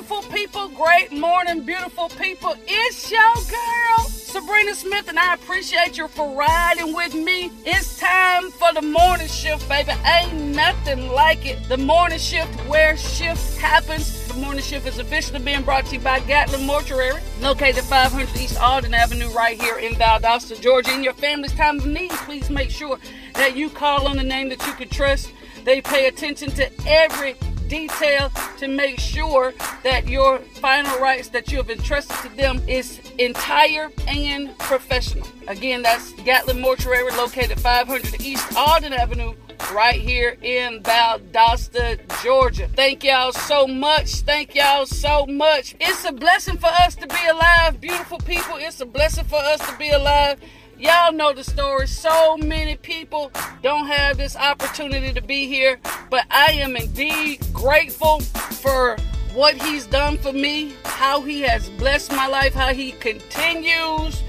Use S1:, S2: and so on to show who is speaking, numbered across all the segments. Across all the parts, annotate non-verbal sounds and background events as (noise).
S1: beautiful people. Great morning, beautiful people. It's your girl, Sabrina Smith, and I appreciate you for riding with me. It's time for the morning shift, baby. Ain't nothing like it. The morning shift where shift happens. The morning shift is officially being brought to you by Gatlin Mortuary, located 500 East Alden Avenue, right here in Valdosta, Georgia. In your family's time of need, please make sure that you call on the name that you can trust. They pay attention to every detail to make sure that your final rites that you have entrusted to them is entire and professional. Again, that's Gatlin Mortuary located 500 East Alden Avenue right here in Valdosta, Georgia. Thank y'all so much. Thank y'all so much. It's a blessing for us to be alive, beautiful people. It's a blessing for us to be alive. Y'all know the story. So many people don't have this opportunity to be here, but I am indeed grateful for what he's done for me, how he has blessed my life, how he continues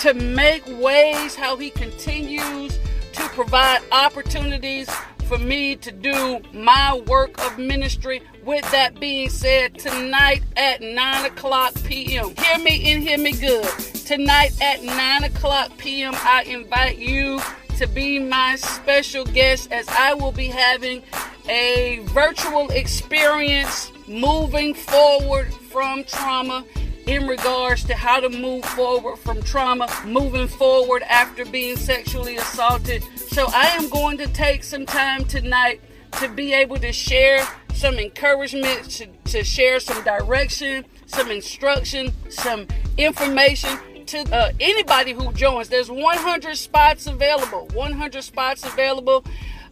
S1: to make ways, how he continues to provide opportunities for me to do my work of ministry. With that being said, tonight at 9 o'clock p.m., hear me and hear me good. Tonight at 9 o'clock p.m., I invite you to be my special guest as I will be having a virtual experience moving forward from trauma in regards to how to move forward from trauma, moving forward after being sexually assaulted. So, I am going to take some time tonight to be able to share some encouragement, to, to share some direction, some instruction, some information to uh, anybody who joins. There's 100 spots available. 100 spots available.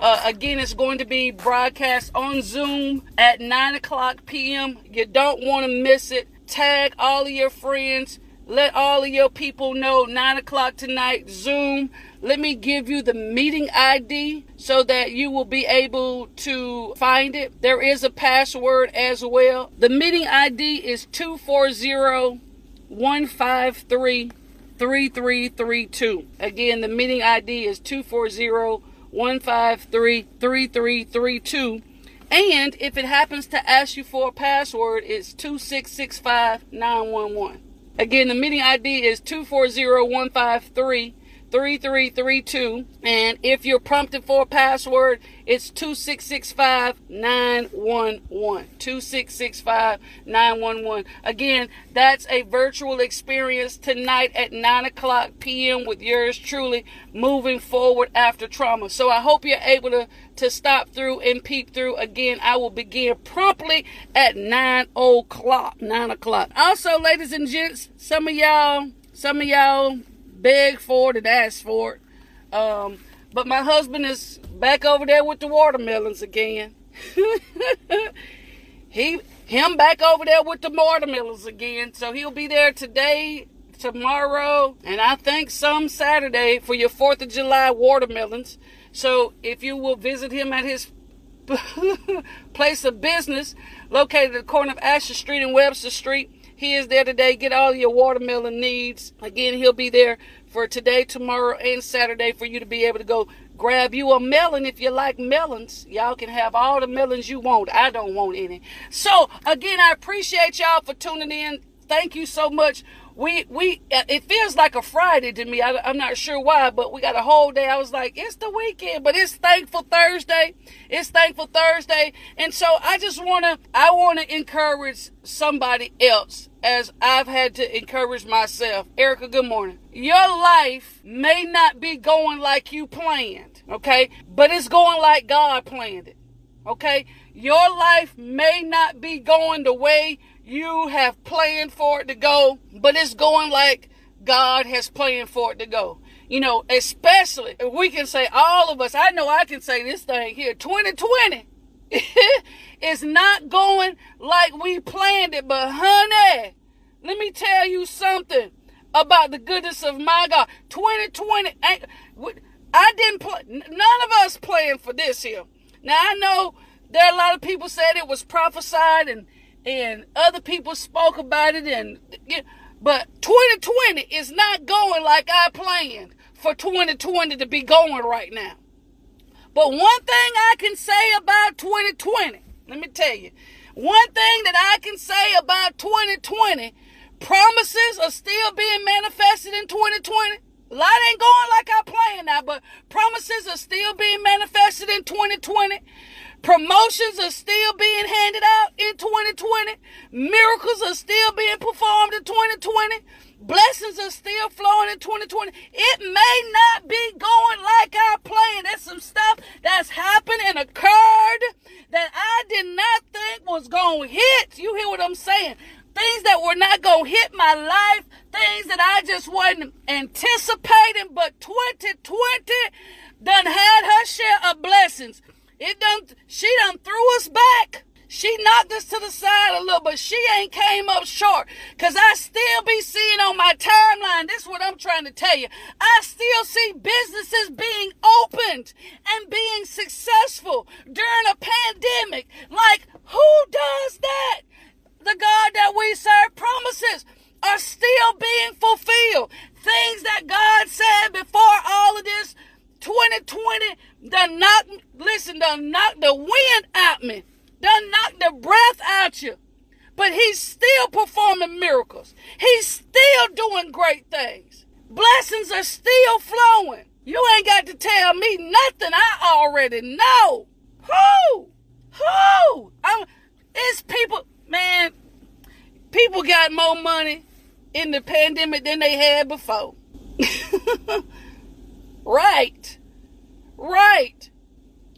S1: Uh, again, it's going to be broadcast on Zoom at 9 o'clock p.m. You don't want to miss it. Tag all of your friends. Let all of your people know 9 o'clock tonight, Zoom. Let me give you the meeting ID so that you will be able to find it. There is a password as well. The meeting ID is 240 153 3332. Again, the meeting ID is 240 153 3332. And if it happens to ask you for a password, it's 2665911. Again, the meeting ID is 240 153 3332. And if you're prompted for a password, it's 2665 911. 2665 911. Again, that's a virtual experience tonight at 9 o'clock p.m. with yours truly moving forward after trauma. So I hope you're able to, to stop through and peep through. Again, I will begin promptly at 9 o'clock. 9 o'clock. Also, ladies and gents, some of y'all, some of y'all beg for it and ask for it. Um, but my husband is back over there with the watermelons again. (laughs) he him back over there with the watermelons again. So he'll be there today, tomorrow, and I think some Saturday for your 4th of July watermelons. So if you will visit him at his (laughs) place of business located at the corner of Asher Street and Webster Street, he is there today. Get all your watermelon needs. Again, he'll be there for today, tomorrow, and Saturday for you to be able to go grab you a melon if you like melons. Y'all can have all the melons you want. I don't want any. So, again, I appreciate y'all for tuning in. Thank you so much we we it feels like a Friday to me. I, am not sure why, but we got a whole day. I was like, it's the weekend, but it's Thankful Thursday. It's Thankful Thursday, and so I just wanna I wanna encourage somebody else as I've had to encourage myself. Erica, good morning. Your life may not be going like you planned, okay, but it's going like God planned it, okay. Your life may not be going the way you have planned for it to go, but it's going like God has planned for it to go. You know, especially we can say all of us, I know I can say this thing here, 2020 (laughs) is not going like we planned it, but honey, let me tell you something about the goodness of my God. 2020 I didn't play, none of us planned for this here. Now I know there are a lot of people said it was prophesied and and other people spoke about it and but 2020 is not going like I planned for 2020 to be going right now. But one thing I can say about 2020, let me tell you, One thing that I can say about 2020, promises are still being manifested in 2020. A lot ain't going like I planned now, but promises are still being manifested in 2020. Promotions are still being handed out in 2020. Miracles are still being performed in 2020. Blessings are still flowing in 2020. It may not be going like I planned. There's some stuff that's happened and occurred that I did not think was going to hit. You hear what I'm saying? Things that were not going to hit my life. Things that I just wasn't anticipating. But 2020 done had her share of blessings. It done, she done threw us back. She knocked us to the side a little, but she ain't came up short. Cause I still be seeing on my timeline, this is what I'm trying to tell you. I still see businesses being opened and being successful during a pandemic. Like, who does that? The God that we serve promises are still being fulfilled. Things that God said before all of this 2020 done knock, listen, done knock the wind out me, done knock the breath out you. But he's still performing miracles. He's still doing great things. Blessings are still flowing. You ain't got to tell me nothing. I already know. Who? Who? I'm, it's people, man, people got more money in the pandemic than they had before. (laughs) Right. Right.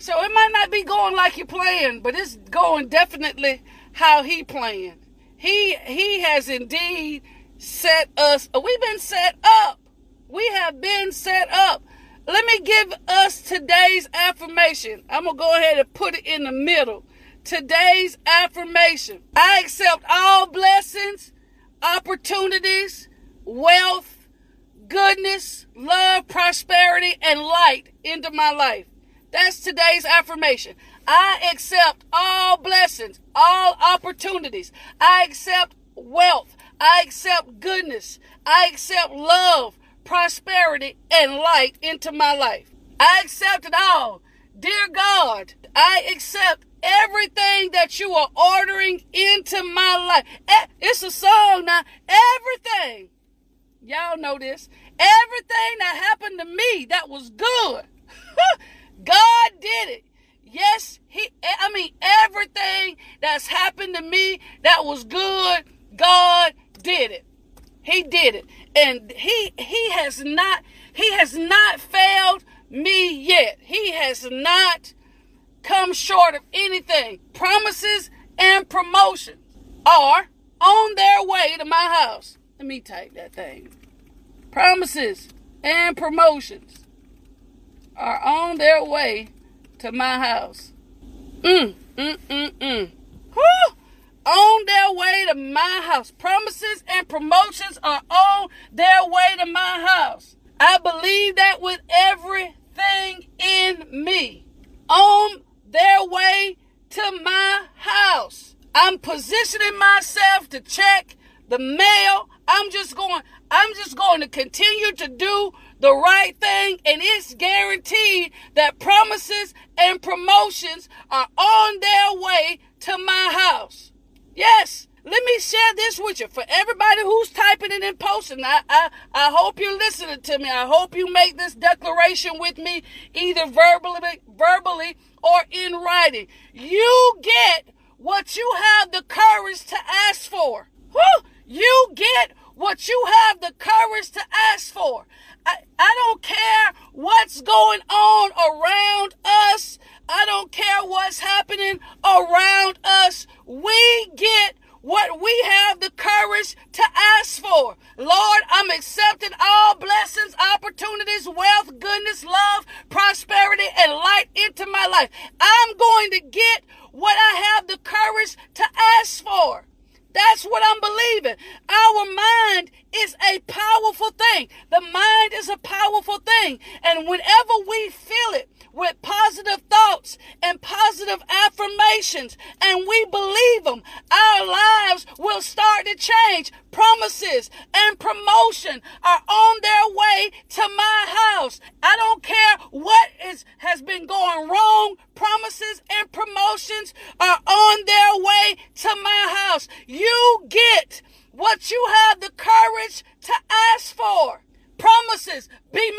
S1: So it might not be going like you planned, but it's going definitely how he planned. He he has indeed set us we've been set up. We have been set up. Let me give us today's affirmation. I'm going to go ahead and put it in the middle. Today's affirmation. I accept all blessings, opportunities, wealth, goodness, love, prosperity, and light into my life. That's today's affirmation. I accept all blessings, all opportunities. I accept wealth. I accept goodness. I accept love, prosperity, and light into my life. I accept it all. Dear God, I accept everything that you are ordering into my life. It's a song now. Everything Y'all know this. Everything that happened to me that was good, (laughs) God did it. Yes, he eh, I mean everything that's happened to me that was good, God did it. He did it. And he he has not he has not failed me yet. He has not come short of anything. Promises and promotions are on their way to my house. Let me type that thing. Promises and promotions are on their way to my house. Mm, mm, mm, mm. Whew! On their way to my house. Promises and promotions are on their way to my house. I believe that with everything in me. On their way to my house. I'm positioning myself to check the mail. I'm just going, I'm just going to continue to do the right thing, and it's guaranteed that promises and promotions are on their way to my house. Yes, let me share this with you for everybody who's typing it and posting. I, I, I hope you're listening to me. I hope you make this declaration with me either verbally, verbally or in writing. You get what you have the courage to ask for. Whew, you get what you have the courage to ask for. I, I don't care what's going on around us. I don't care what's happening around us. We and we believe them, our lives will start to change. Promises and promotion are on their way to my house. I don't care what is, has been going wrong. Promises and promotions are on their way to my house. You get what you have the courage to ask for. Promises be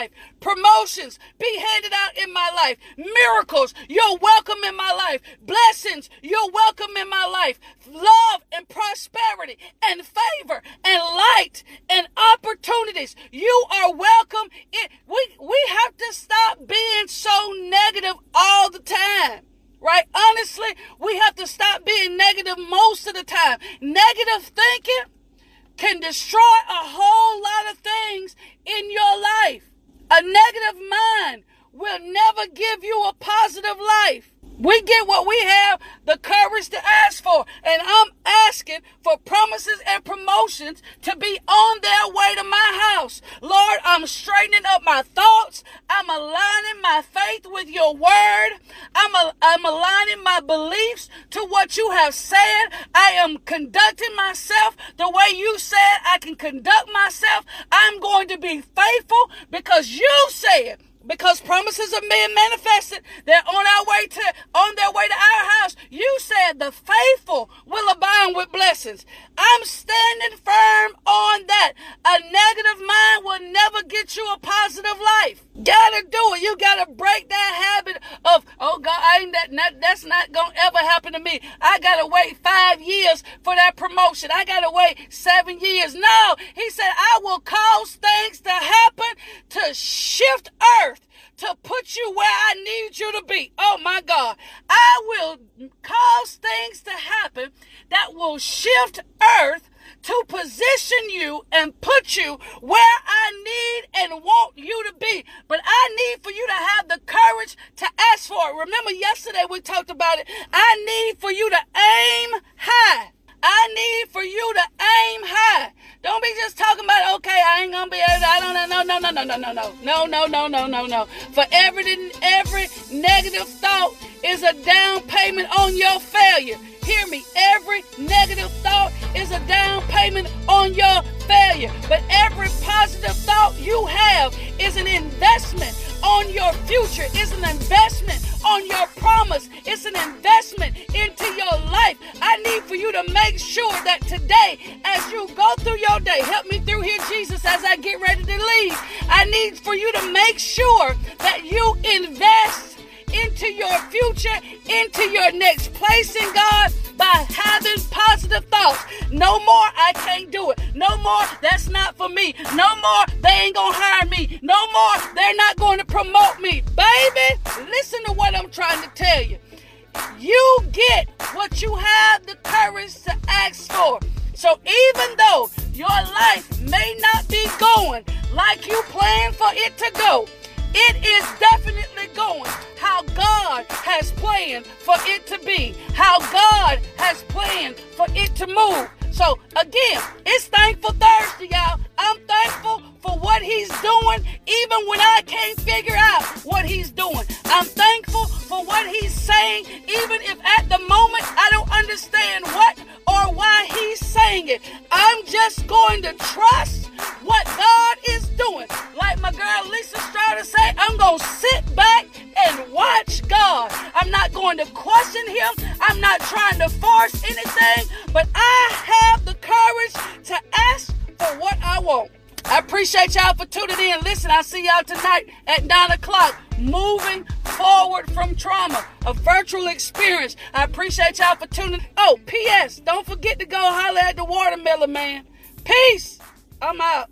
S1: life. Promotions be handed out in my life. Miracles, you're welcome in my life. Blessings, you're welcome in my life. Love and prosperity and favor and light and opportunities. You are welcome. In, we, we have to stop being so negative all the time right? Honestly, we have to stop being negative most of the time. Negative thinking can destroy a whole lot of things in your life. A negative mind will never give you a positive life. We get what we have the courage to ask for. And I'm asking for promises and promotions to be on their way to my house. Lord, I'm straightening up my thoughts. I'm aligning my faith with your word. I'm, a, I'm aligning my beliefs to what you have said. I am conducting myself the way you said I can conduct myself. I'm going to be faithful because you said because promises are being manifested. They're on our way to on their way to our house. You said the faithful will abound with blessings. I'm standing firm on that. A negative mind will never get you a positive life. Gotta do it. You gotta break that habit of, oh God, That not, that's not gonna ever happen to me. I gotta wait five years for that promotion. I gotta wait seven years. No, he said, I will cause things to happen to shift earth to put you where I need you to be. Oh my God. I will cause things to happen that will shift earth to position you and put you where I need and want you to be. But I need for you to have the courage to ask for it. Remember, yesterday we talked about it. I need for you to aim high. I need for you to aim high. Don't be just talking about, okay, I ain't gonna be able to, I don't know, no, no, no, no, no, no, no, no, no, no, no, no. For every, every negative thought is a down payment on your failure. Hear me, every negative thought is a down payment on your failure. But every positive thought you have is an investment on your future, is an investment on your promise. It's an investment into your life. I need for you to make sure that today, as you go through your day, help me through here, Jesus, as I get ready to leave. I need for you to make sure that you invest into your future, into your next place in God by having positive thoughts. No more, I can't do it. No more, that's not for me. No more, they ain't gonna hire me. No more, they're not going to promote me. Baby, listen to what I'm trying to tell you. You get what you have the courage to ask for. So even though your life may not be going like you planned for it to go, it is definitely going how God has planned for it to be, how God has planned for it to move. So again, it's thankful Thursday, y'all. I'm thankful for what he's doing, even when I can't figure out what he's doing. I'm thankful for what he's saying, even if at the moment I don't understand what or why he's saying it. I'm just going to trust what God is doing. Like my girl Lisa Strada say, I'm going to sit back and watch God. I'm not going to question him. I'm not trying to force anything, but I have the courage to ask for what I want. I appreciate y'all for tuning in. Listen, I'll see y'all tonight at 9 o'clock. Moving forward from trauma, a virtual experience. I appreciate y'all for tuning. Oh, P.S. Don't forget to go holler at the watermelon man. Peace. I'm out.